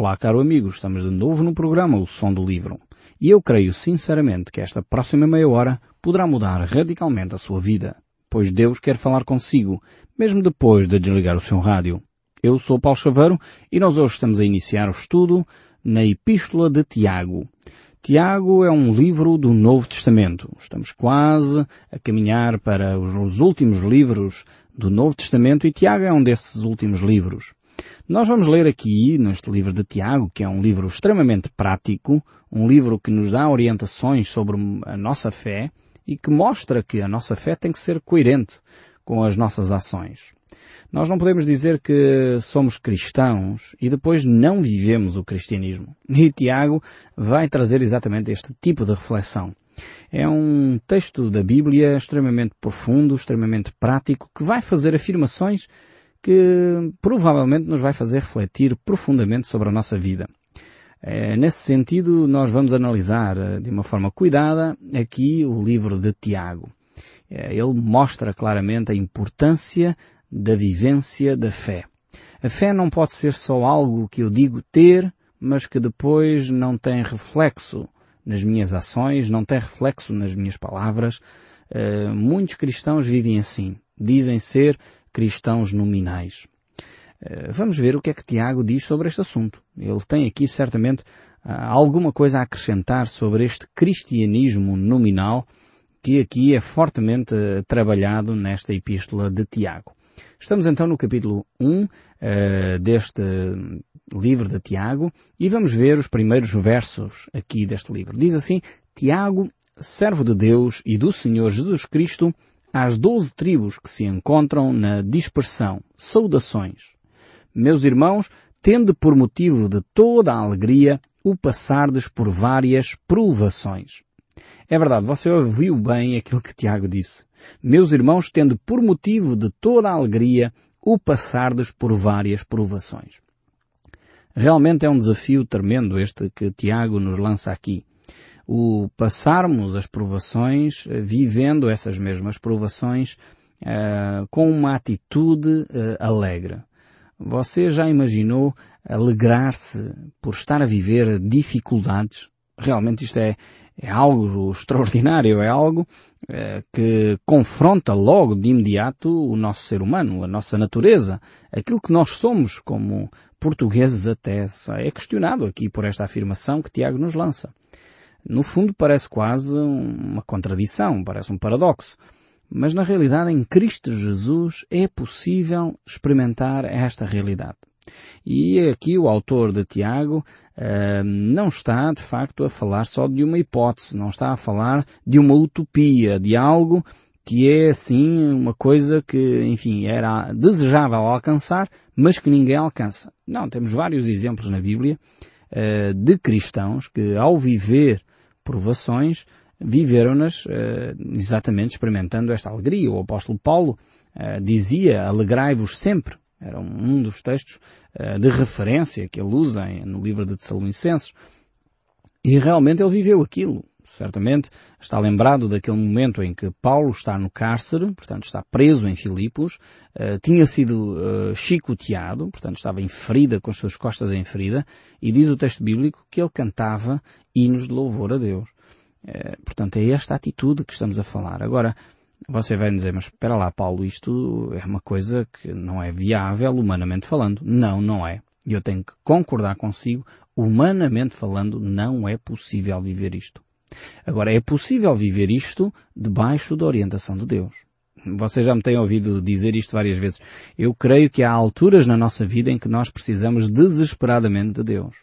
Olá, caro amigo, estamos de novo no programa O Som do Livro. E eu creio sinceramente que esta próxima meia hora poderá mudar radicalmente a sua vida, pois Deus quer falar consigo, mesmo depois de desligar o seu rádio. Eu sou Paulo Chaveiro e nós hoje estamos a iniciar o estudo na Epístola de Tiago. Tiago é um livro do Novo Testamento. Estamos quase a caminhar para os últimos livros do Novo Testamento e Tiago é um desses últimos livros. Nós vamos ler aqui, neste livro de Tiago, que é um livro extremamente prático, um livro que nos dá orientações sobre a nossa fé e que mostra que a nossa fé tem que ser coerente com as nossas ações. Nós não podemos dizer que somos cristãos e depois não vivemos o cristianismo. E Tiago vai trazer exatamente este tipo de reflexão. É um texto da Bíblia extremamente profundo, extremamente prático, que vai fazer afirmações que provavelmente nos vai fazer refletir profundamente sobre a nossa vida. É, nesse sentido, nós vamos analisar eh, de uma forma cuidada aqui o livro de Tiago. É, ele mostra claramente a importância da vivência da fé. A fé não pode ser só algo que eu digo ter, mas que depois não tem reflexo nas minhas ações, não tem reflexo nas minhas palavras. Uh, muitos cristãos vivem assim. Dizem ser cristãos nominais. Uh, vamos ver o que é que Tiago diz sobre este assunto. Ele tem aqui certamente uh, alguma coisa a acrescentar sobre este cristianismo nominal que aqui é fortemente trabalhado nesta epístola de Tiago. Estamos então no capítulo 1 uh, eh, deste livro de Tiago e vamos ver os primeiros versos aqui deste livro. Diz assim, Tiago, servo de Deus e do Senhor Jesus Cristo, às doze tribos que se encontram na dispersão, saudações. Meus irmãos, tende por motivo de toda a alegria o passardes por várias provações. É verdade, você ouviu bem aquilo que Tiago disse. Meus irmãos, tendo por motivo de toda a alegria o passardes por várias provações. Realmente é um desafio tremendo este que Tiago nos lança aqui. O passarmos as provações, eh, vivendo essas mesmas provações, uh, com uma atitude uh, alegre. Você já imaginou alegrar-se por estar a viver dificuldades? Realmente isto é, é algo extraordinário, é algo é, que confronta logo de imediato o nosso ser humano, a nossa natureza, aquilo que nós somos como portugueses até é questionado aqui por esta afirmação que Tiago nos lança. No fundo parece quase uma contradição, parece um paradoxo. Mas na realidade em Cristo Jesus é possível experimentar esta realidade. E aqui o autor de Tiago uh, não está, de facto, a falar só de uma hipótese, não está a falar de uma utopia, de algo que é, assim, uma coisa que, enfim, era desejável alcançar, mas que ninguém alcança. Não, temos vários exemplos na Bíblia uh, de cristãos que, ao viver provações, viveram-nas uh, exatamente experimentando esta alegria. O apóstolo Paulo uh, dizia, alegrai-vos sempre. Era um dos textos uh, de referência que ele usa no livro de Tessalonicenses. E realmente ele viveu aquilo. Certamente está lembrado daquele momento em que Paulo está no cárcere, portanto está preso em Filipos, uh, tinha sido uh, chicoteado, portanto estava em ferida, com as suas costas em ferida, e diz o texto bíblico que ele cantava hinos de louvor a Deus. Uh, portanto é esta atitude que estamos a falar. Agora, você vai dizer, mas espera lá, Paulo, isto é uma coisa que não é viável humanamente falando. Não, não é. E eu tenho que concordar consigo, humanamente falando, não é possível viver isto. Agora, é possível viver isto debaixo da orientação de Deus. Você já me tem ouvido dizer isto várias vezes. Eu creio que há alturas na nossa vida em que nós precisamos desesperadamente de Deus.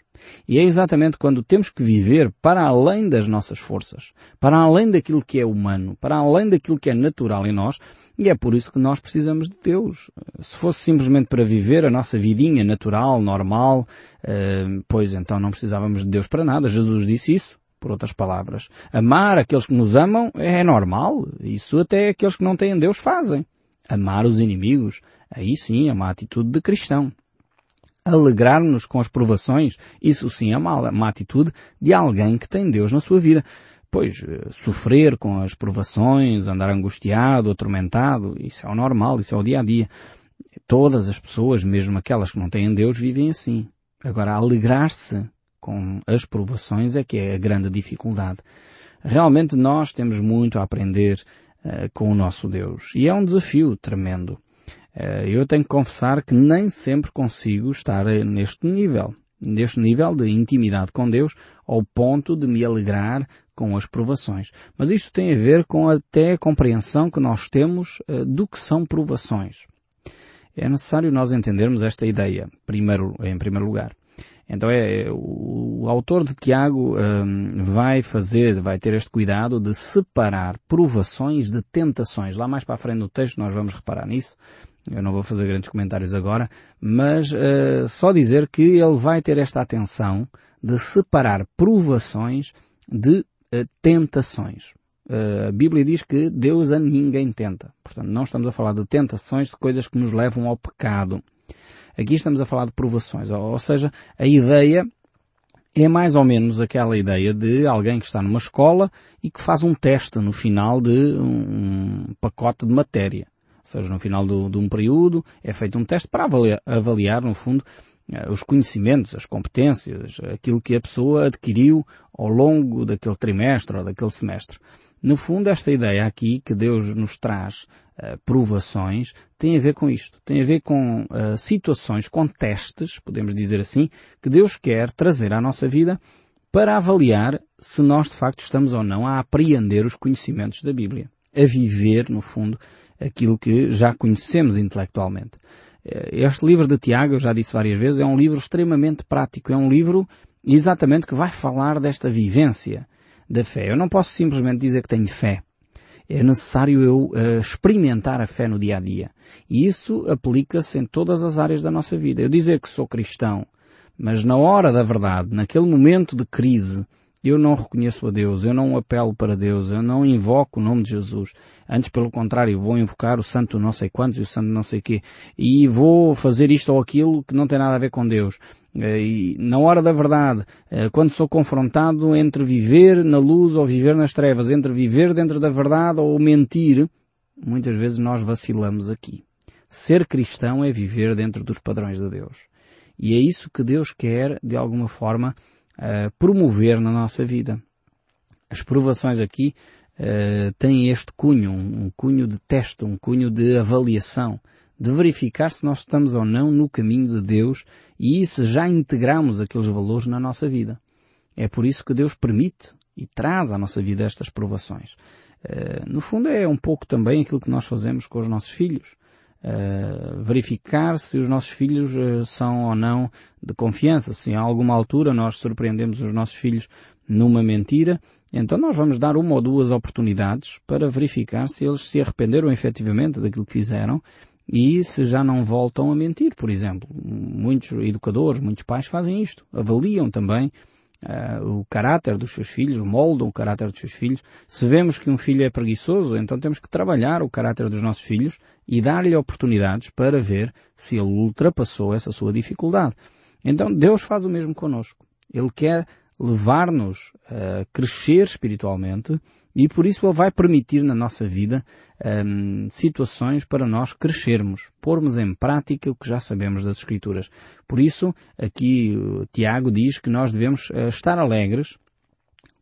E é exatamente quando temos que viver para além das nossas forças, para além daquilo que é humano, para além daquilo que é natural em nós, e é por isso que nós precisamos de Deus. Se fosse simplesmente para viver a nossa vidinha natural, normal, eh, pois então não precisávamos de Deus para nada. Jesus disse isso. Por outras palavras, amar aqueles que nos amam é normal. Isso até aqueles que não têm Deus fazem. Amar os inimigos, aí sim é uma atitude de cristão alegrar-nos com as provações, isso sim é uma, uma atitude de alguém que tem Deus na sua vida. Pois, eh, sofrer com as provações, andar angustiado, atormentado, isso é o normal, isso é o dia a dia. Todas as pessoas, mesmo aquelas que não têm Deus, vivem assim. Agora, alegrar-se com as provações é que é a grande dificuldade. Realmente nós temos muito a aprender uh, com o nosso Deus. E é um desafio tremendo. Uh, eu tenho que confessar que nem sempre consigo estar neste nível. Neste nível de intimidade com Deus, ao ponto de me alegrar com as provações. Mas isto tem a ver com até a compreensão que nós temos uh, do que são provações. É necessário nós entendermos esta ideia, primeiro, em primeiro lugar. Então é, o, o autor de Tiago um, vai fazer, vai ter este cuidado de separar provações de tentações. Lá mais para a frente no texto nós vamos reparar nisso. Eu não vou fazer grandes comentários agora, mas uh, só dizer que ele vai ter esta atenção de separar provações de uh, tentações. Uh, a Bíblia diz que Deus a ninguém tenta. Portanto, não estamos a falar de tentações, de coisas que nos levam ao pecado. Aqui estamos a falar de provações, ou seja, a ideia é mais ou menos aquela ideia de alguém que está numa escola e que faz um teste no final de um pacote de matéria. Ou seja, no final do, de um período é feito um teste para avaliar, avaliar, no fundo, eh, os conhecimentos, as competências, aquilo que a pessoa adquiriu ao longo daquele trimestre ou daquele semestre. No fundo, esta ideia aqui que Deus nos traz uh, provações tem a ver com isto. Tem a ver com uh, situações, com testes, podemos dizer assim, que Deus quer trazer à nossa vida para avaliar se nós de facto estamos ou não a apreender os conhecimentos da Bíblia. A viver, no fundo, aquilo que já conhecemos intelectualmente. Eh, este livro de Tiago, eu já disse várias vezes, é um livro extremamente prático. É um livro exatamente que vai falar desta vivência da fé. Eu não posso simplesmente dizer que tenho fé. É necessário eu uh, experimentar a fé no dia a dia. E isso aplica-se em todas as áreas da nossa vida. Eu dizer que sou cristão, mas na hora da verdade, naquele momento de crise, eu não reconheço a Deus, eu não apelo para Deus, eu não invoco o nome de Jesus. Antes, pelo contrário, vou invocar o santo não sei quantos e o santo não sei quê. E vou fazer isto ou aquilo que não tem nada a ver com Deus. Eh, e na hora da verdade, eh, quando sou confrontado entre viver na luz ou viver nas trevas, entre viver dentro da verdade ou mentir, muitas vezes nós vacilamos aqui. Ser cristão é viver dentro dos padrões de Deus. E é isso que Deus quer, de alguma forma, uh, promover na nossa vida. As provações aqui uh, têm este cunho, um, cunho de teste, um cunho de avaliação, de verificar se nós estamos ou não no caminho de Deus e se já integramos aqueles valores na nossa vida. É por isso que Deus permite e traz à nossa vida estas provações. Uh, no fundo é um pouco também aquilo que nós fazemos com os nossos filhos. Uh, verificar se os nossos filhos uh, são ou não de confiança. Se em alguma altura nós surpreendemos os nossos filhos numa mentira, então nós vamos dar uma ou duas oportunidades para verificar se eles se arrependeram efetivamente daquilo que fizeram e se já não voltam a mentir, por exemplo. Muitos educadores, muitos pais fazem isto. Avaliam também uh, o caráter dos seus filhos, moldam o caráter dos seus filhos. Se vemos que um filho é preguiçoso, então temos que trabalhar o caráter dos nossos filhos e dar-lhe oportunidades para ver se ele ultrapassou essa sua dificuldade. Então Deus faz o mesmo conosco. Ele quer levar-nos a crescer espiritualmente e por isso Ele vai permitir na nossa vida um, situações para nós crescermos, pormos em prática o que já sabemos das Escrituras. Por isso, aqui Tiago diz que nós devemos uh, estar alegres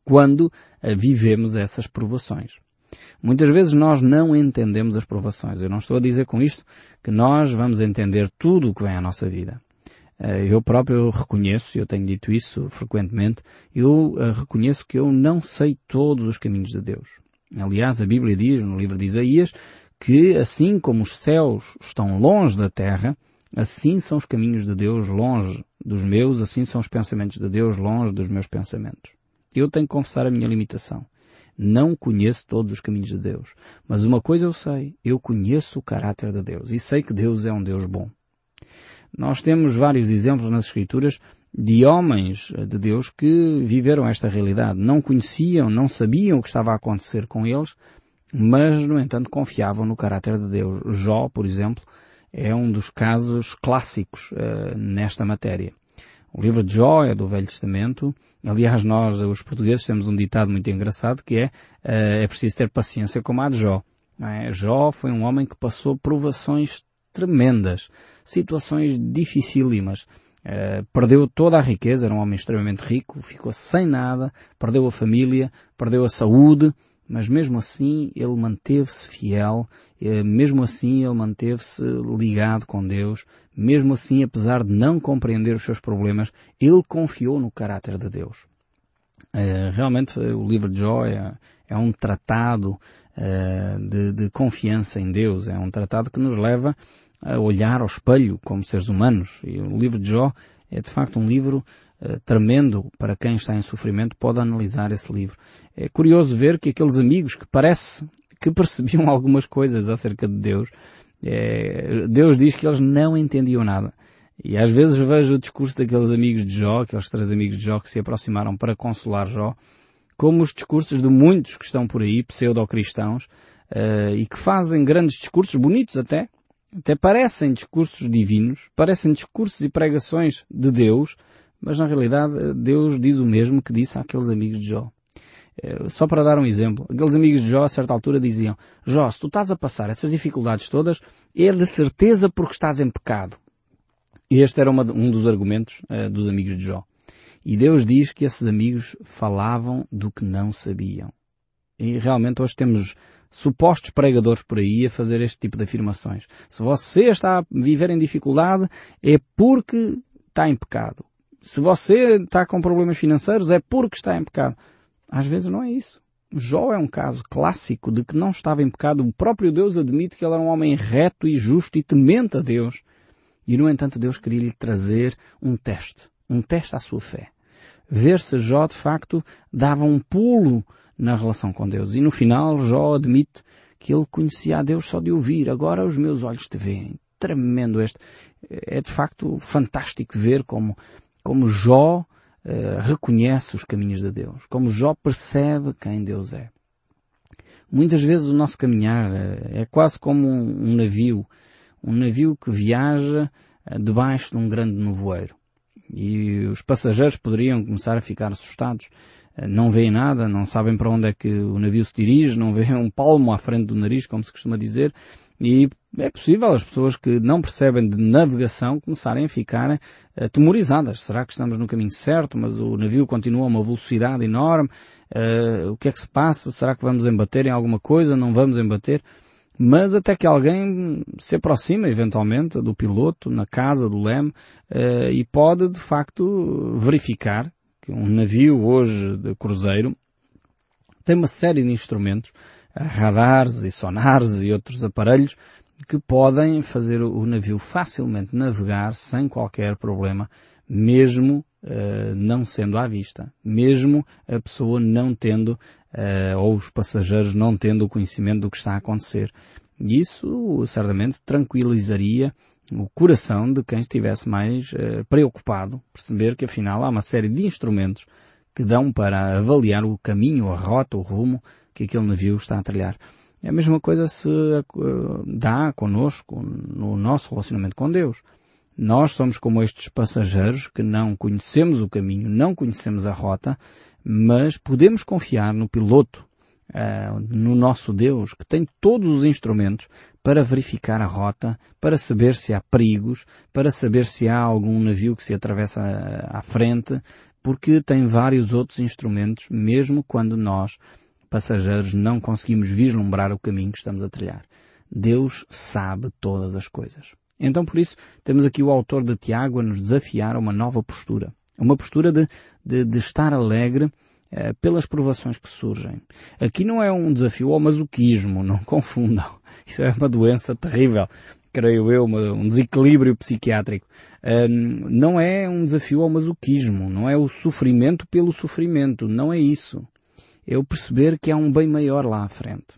quando uh, vivemos essas provações. Muitas vezes nós não entendemos as provações. Eu não estou a dizer com isto que nós vamos entender tudo o que vem à nossa vida. Eh, eu próprio reconheço, eu tenho dito isso frequentemente, eu eh, reconheço que eu não sei todos os caminhos de Deus. Aliás, a Bíblia diz no livro de Isaías que assim como os céus estão longe da terra, assim são os caminhos de Deus longe dos meus, assim são os pensamentos de Deus longe dos meus pensamentos. Eu tenho que confessar a minha limitação. Não conheço todos os caminhos de Deus. Mas uma coisa eu sei, eu conheço o caráter de Deus e sei que Deus é um Deus bom. Nós temos vários exemplos nas Escrituras de homens de Deus que viveram esta realidade. Não conheciam, não sabiam o que estava a acontecer com eles, mas, no entanto, confiavam no caráter de Deus. Jó, por exemplo, é um dos casos clássicos uh, nesta matéria. O livro de Jó é do Velho Testamento. Aliás, nós, os portugueses, temos um ditado muito engraçado que é uh, é preciso ter paciência como a de Jó. É? Jó foi um homem que passou provações tremendas, situações dificílimas. Uh, perdeu toda a riqueza, era um homem extremamente rico, ficou sem nada, perdeu a família, perdeu a saúde, mas mesmo assim ele manteve-se fiel, uh, mesmo assim ele manteve-se ligado com Deus, mesmo assim, apesar de não compreender os seus problemas, ele confiou no caráter de Deus. Uh, realmente o livro de Jó é, é um tratado de, de confiança em Deus, é um tratado que nos leva a olhar ao espelho como seres humanos. E o livro de Jó é de facto um livro uh, tremendo para quem está em sofrimento pode analisar esse livro. É curioso ver que aqueles amigos que parece que percebiam algumas coisas acerca de Deus, é, Deus diz que eles não entendiam nada. E às vezes vejo o discurso daqueles amigos de Jó, aqueles três amigos de Jó que se aproximaram para consolar Jó, como os discursos de muitos que estão por aí, pseudo-cristãos, uh, e que fazem grandes discursos, bonitos até, até parecem discursos divinos, parecem discursos e pregações de Deus, mas na realidade Deus diz o mesmo que disse àqueles amigos de Jó. Eh, só para dar um exemplo, aqueles amigos de Jó a certa altura diziam, Jó, se tu estás a passar essas dificuldades todas, é de certeza porque estás em pecado. E este era uma, um dos argumentos uh, dos amigos de Jó. E Deus diz que esses amigos falavam do que não sabiam. E realmente hoje temos supostos pregadores por aí a fazer este tipo de afirmações. Se você está a viver em dificuldade, é porque está em pecado. Se você está com problemas financeiros, é porque está em pecado. Às vezes não é isso. Jó é um caso clássico de que não estava em pecado. O próprio Deus admite que ele era um homem reto e justo e temente a Deus. E no entanto Deus queria lhe trazer um teste. Um teste à sua fé. Ver se Jó de facto dava um pulo na relação com Deus. E no final Jó admite que ele conhecia a Deus só de ouvir. Agora os meus olhos te veem. Tremendo este. É de facto fantástico ver como, como Jó uh, reconhece os caminhos de Deus. Como Jó percebe quem Deus é. Muitas vezes o nosso caminhar uh, é quase como um, navio. Um navio que viaja uh, debaixo de um grande nevoeiro. E os passageiros poderiam começar a ficar assustados não veem nada, não sabem para onde é que o navio se dirige, não veem um palmo à frente do nariz, como se costuma dizer, e é possível as pessoas que não percebem de navegação começarem a ficar atemorizadas. Será que estamos no caminho certo, mas o navio continua a uma velocidade enorme? Uh, o que é que se passa? Será que vamos embater em alguma coisa? Não vamos embater? Mas até que alguém se aproxima eventualmente do piloto na casa do leme e pode de facto verificar um navio hoje de cruzeiro tem uma série de instrumentos, radares e sonares e outros aparelhos que podem fazer o navio facilmente navegar sem qualquer problema, mesmo uh, não sendo à vista, mesmo a pessoa não tendo, uh, ou os passageiros não tendo o conhecimento do que está a acontecer. Isso certamente tranquilizaria o coração de quem estivesse mais uh, preocupado, perceber que afinal há uma série de instrumentos que dão para avaliar o caminho, a rota, o rumo que aquele navio está a trilhar. É a mesma coisa se uh, dá conosco no nosso relacionamento com Deus. Nós somos como estes passageiros que não conhecemos o caminho, não conhecemos a rota, mas podemos confiar no piloto, uh, no nosso Deus, que tem todos os instrumentos para verificar a rota, para saber se há perigos, para saber se há algum navio que se atravessa à frente, porque tem vários outros instrumentos, mesmo quando nós, passageiros, não conseguimos vislumbrar o caminho que estamos a trilhar. Deus sabe todas as coisas. Então, por isso, temos aqui o autor de Tiago a nos desafiar a uma nova postura. Uma postura de, de, de estar alegre pelas provações que surgem. Aqui não é um desafio ao masoquismo, não confundam. Isso é uma doença terrível, creio eu, um desequilíbrio psiquiátrico. não é um desafio ao masoquismo, não é o sofrimento pelo sofrimento, não é isso. É o perceber que há um bem maior lá à frente.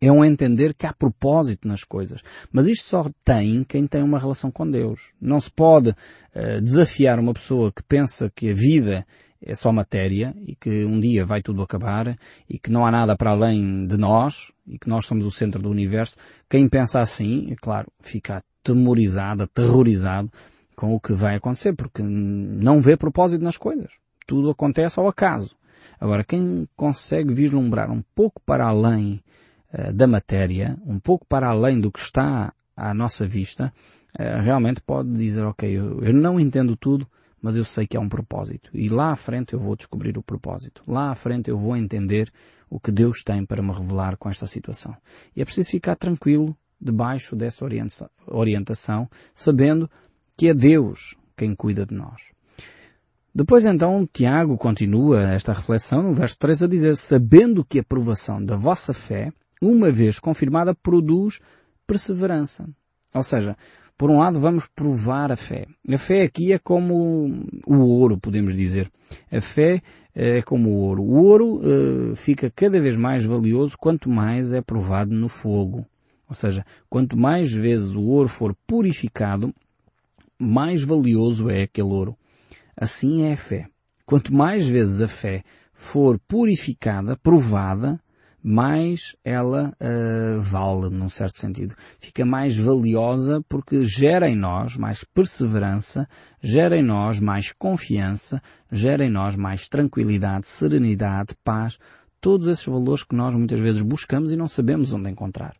É um entender que há propósito nas coisas. Mas isto só tem quem tem uma relação com Deus. Não se pode uh, desafiar uma pessoa que pensa que a vida é só matéria e que um dia vai tudo acabar e que não há nada para além de nós e que nós somos o centro do universo, quem pensa assim, é claro, fica atemorizado, aterrorizado com o que vai acontecer, porque não vê propósito nas coisas. Tudo acontece ao acaso. Agora, quem consegue vislumbrar um pouco para além uh, da matéria, um pouco para além do que está à nossa vista, eh, realmente pode dizer, ok, eu, eu não entendo tudo, mas eu sei que há um propósito. E lá à frente eu vou descobrir o propósito. Lá à frente eu vou entender o que Deus tem para me revelar com esta situação. E é preciso ficar tranquilo debaixo dessa orientação, sabendo que é Deus quem cuida de nós. Depois então Tiago continua esta reflexão no verso 3 a dizer, sabendo que a provação da vossa fé, uma vez confirmada, produz perseverança. Ou seja, por um lado vamos provar a fé. A fé aqui é como o ouro, podemos dizer. A fé é como o ouro. O ouro uh, fica cada vez mais valioso quanto mais é provado no fogo. Ou seja, quanto mais vezes o ouro for purificado, mais valioso é aquele ouro. Assim é a fé. Quanto mais vezes a fé for purificada, provada, mais ela uh, vale, num certo sentido. Fica mais valiosa porque gera em nós mais perseverança, gera em nós mais confiança, gera em nós mais tranquilidade, serenidade, paz, todos esses valores que nós muitas vezes buscamos e não sabemos onde encontrar.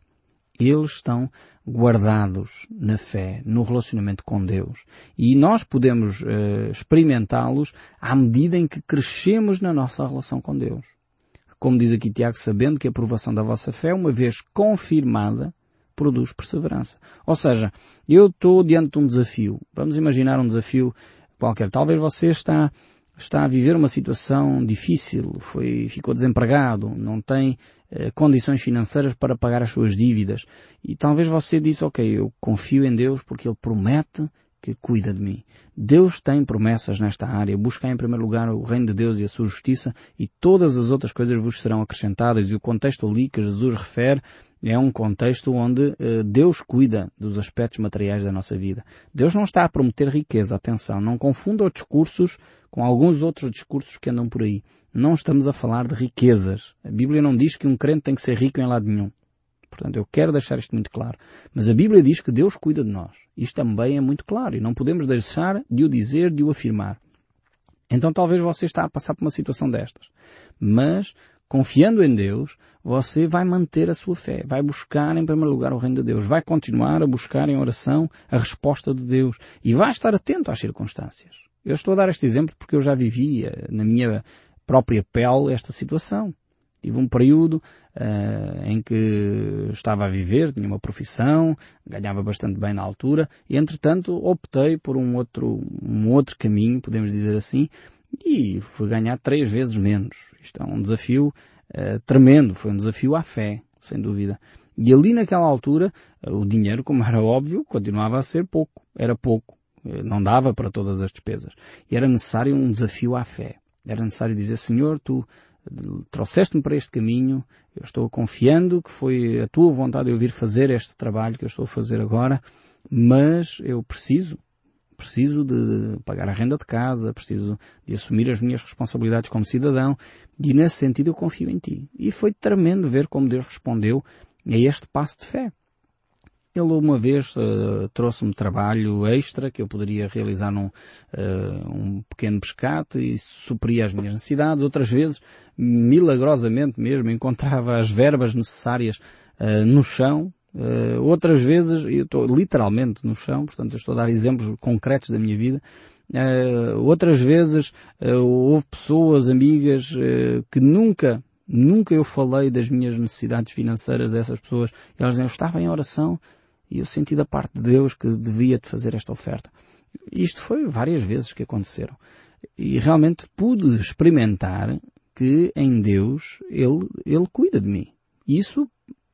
Eles estão guardados na fé, no relacionamento com Deus. E nós podemos uh, experimentá-los à medida em que crescemos na nossa relação com Deus. Como diz aqui Tiago, sabendo que a aprovação da vossa fé, uma vez confirmada, produz perseverança. Ou seja, eu estou diante de um desafio. Vamos imaginar um desafio qualquer. Talvez você está está a viver uma situação difícil, foi, ficou desempregado, não tem eh, condições financeiras para pagar as suas dívidas. E talvez você disse, ok, eu confio em Deus porque Ele promete que cuida de mim. Deus tem promessas nesta área. Buscar em primeiro lugar o reino de Deus e a sua justiça e todas as outras coisas vos serão acrescentadas. E o contexto ali que Jesus refere é um contexto onde uh, Deus cuida dos aspectos materiais da nossa vida. Deus não está a prometer riqueza, atenção, não confunda os discursos com alguns outros discursos que andam por aí. Não estamos a falar de riquezas. A Bíblia não diz que um crente tem que ser rico em lado nenhum. Portanto, eu quero deixar isto muito claro. Mas a Bíblia diz que Deus cuida de nós. Isto também é muito claro e não podemos deixar de o dizer, de o afirmar. Então talvez você está a passar por uma situação destas. Mas, confiando em Deus, você vai manter a sua fé. Vai buscar em primeiro lugar o reino de Deus. Vai continuar a buscar em oração a resposta de Deus. E vai estar atento às circunstâncias. Eu estou a dar este exemplo porque eu já vivia na minha própria pele esta situação. Tive um período uh, em que estava a viver, tinha uma profissão, ganhava bastante bem na altura, e entretanto optei por um outro, um outro caminho, podemos dizer assim, e fui ganhar três vezes menos. Isto é um desafio uh, tremendo, foi um desafio à fé, sem dúvida. E ali naquela altura, o dinheiro, como era óbvio, continuava a ser pouco, era pouco. Não dava para todas as despesas. E era necessário um desafio à fé. Era necessário dizer, Senhor, Tu trouxeste-me para este caminho, eu estou confiando que foi a Tua vontade de eu vir fazer este trabalho que eu estou a fazer agora, mas eu preciso, preciso de pagar a renda de casa, preciso de assumir as minhas responsabilidades como cidadão, e nesse sentido eu confio em Ti. E foi tremendo ver como Deus respondeu a este passo de fé. Ele uma vez uh, trouxe-me trabalho extra que eu poderia realizar num uh, um pequeno pescate e supria as minhas necessidades. Outras vezes, milagrosamente mesmo, encontrava as verbas necessárias uh, no chão. outras vezes, eu estou literalmente no chão, portanto eu estou a dar exemplos concretos da minha vida. outras vezes houve pessoas, amigas, que nunca Nunca eu falei das minhas necessidades financeiras a essas pessoas. Elas diziam, eu estava em oração e eu senti da parte de Deus que devia te fazer esta oferta. Isto foi várias vezes que aconteceram. E realmente pude experimentar que em Deus Ele, Ele cuida de mim. E isso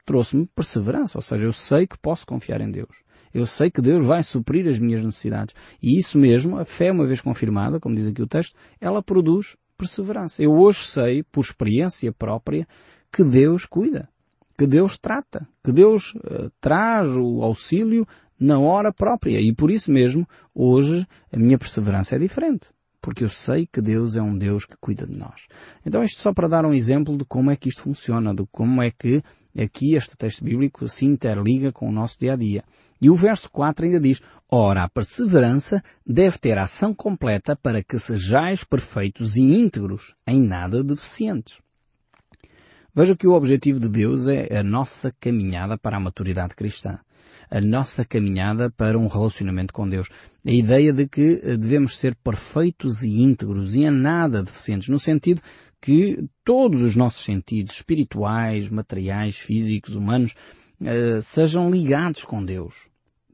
trouxe-me perseverança, ou seja, eu sei que posso confiar em Deus. Eu sei que Deus vai suprir as minhas necessidades. E isso mesmo, a fé uma vez confirmada, como diz aqui o texto, ela produz perseverança. Eu hoje sei, por experiência própria, que Deus cuida que Deus trata, que Deus uh, traz o auxílio na hora própria. E por isso mesmo, hoje, a minha perseverança é diferente. Porque eu sei que Deus é um Deus que cuida de nós. Então isto só para dar um exemplo de como é que isto funciona, de como é que aqui este texto bíblico se interliga com o nosso dia a dia. E o verso 4 ainda diz, Ora, a perseverança deve ter ação completa para que sejais perfeitos e íntegros, em nada deficientes. Veja que o objetivo de Deus é a nossa caminhada para a maturidade cristã. a nossa caminhada para um relacionamento com Deus. A ideia de que devemos ser perfeitos e íntegros e em nada deficientes, no sentido que todos os nossos sentidos espirituais, materiais, físicos, humanos, sejam ligados com Deus.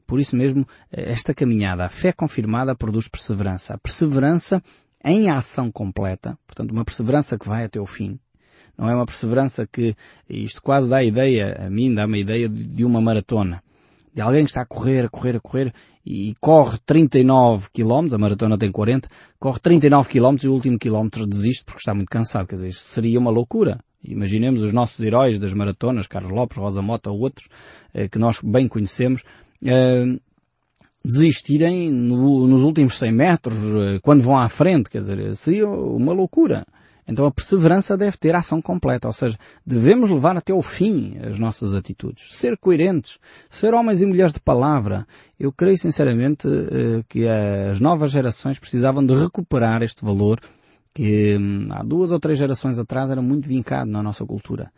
Por isso mesmo, esta caminhada, a fé confirmada produz perseverança. A perseverança em ação completa, portanto uma perseverança que vai até o fim. Não é uma perseverança que, isto quase dá a ideia, a mim dá-me a ideia de uma maratona. De alguém que está a correr, a correr, a correr e corre 39 km, a maratona tem 40, corre 39 km e o último quilómetro desiste porque está muito cansado. Quer dizer, isto seria uma loucura. Imaginemos os nossos heróis das maratonas, Carlos Lopes, Rosa Mota ou outros, eh, que nós bem conhecemos, eh, desistirem no, nos últimos 100 metros, eh, quando vão à frente, quer dizer, seria uma loucura. Então a perseverança deve ter ação completa, ou seja, devemos levar até o fim as nossas atitudes, ser coerentes, ser homens e mulheres de palavra. Eu creio sinceramente eh, que as novas gerações precisavam de recuperar este valor que hum, há duas ou três gerações atrás era muito vincado na nossa cultura.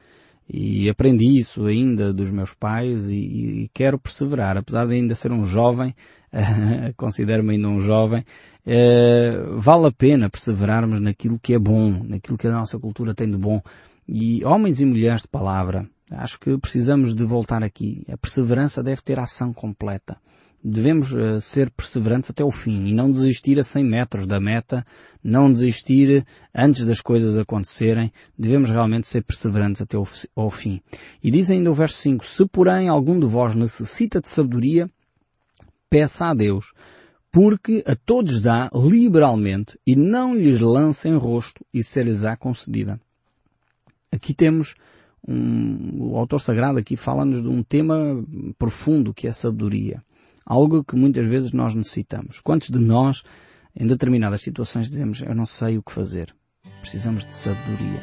E aprendi isso ainda dos meus pais e, e quero perseverar, apesar de ainda ser um jovem, considero-me ainda um jovem, eh, vale a pena perseverarmos naquilo que é bom, naquilo que a nossa cultura tem de bom. E homens e mulheres de palavra, acho que precisamos de voltar aqui. A perseverança deve ter ação completa devemos uh, ser perseverantes até o fim e não desistir a 100 metros da meta, não desistir antes das coisas acontecerem, devemos realmente ser perseverantes até ao fim. E diz ainda o verso 5, se porém algum de vós necessita de sabedoria, peça a Deus, porque a todos dá liberalmente e não lhes lança em rosto e ser-lhes-á concedida. Aqui temos um, o autor sagrado aqui fala-nos de um tema profundo que é a sabedoria. Algo que muitas vezes nós necessitamos. Quantos de nós, em determinadas situações, dizemos, eu não sei o que fazer. Precisamos de sabedoria.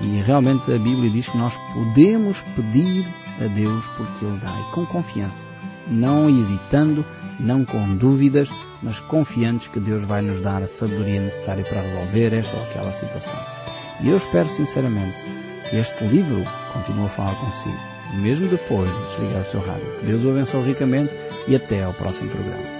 E realmente a Bíblia diz que nós podemos pedir a Deus porque Ele dá. E com confiança. Não hesitando, não com dúvidas, mas confiantes que Deus vai nos dar a sabedoria necessária para resolver esta ou aquela situação. E eu espero sinceramente que este livro continue a falar consigo mesmo depois de desligar o seu rádio. Deus o abençoe ricamente e até ao próximo programa.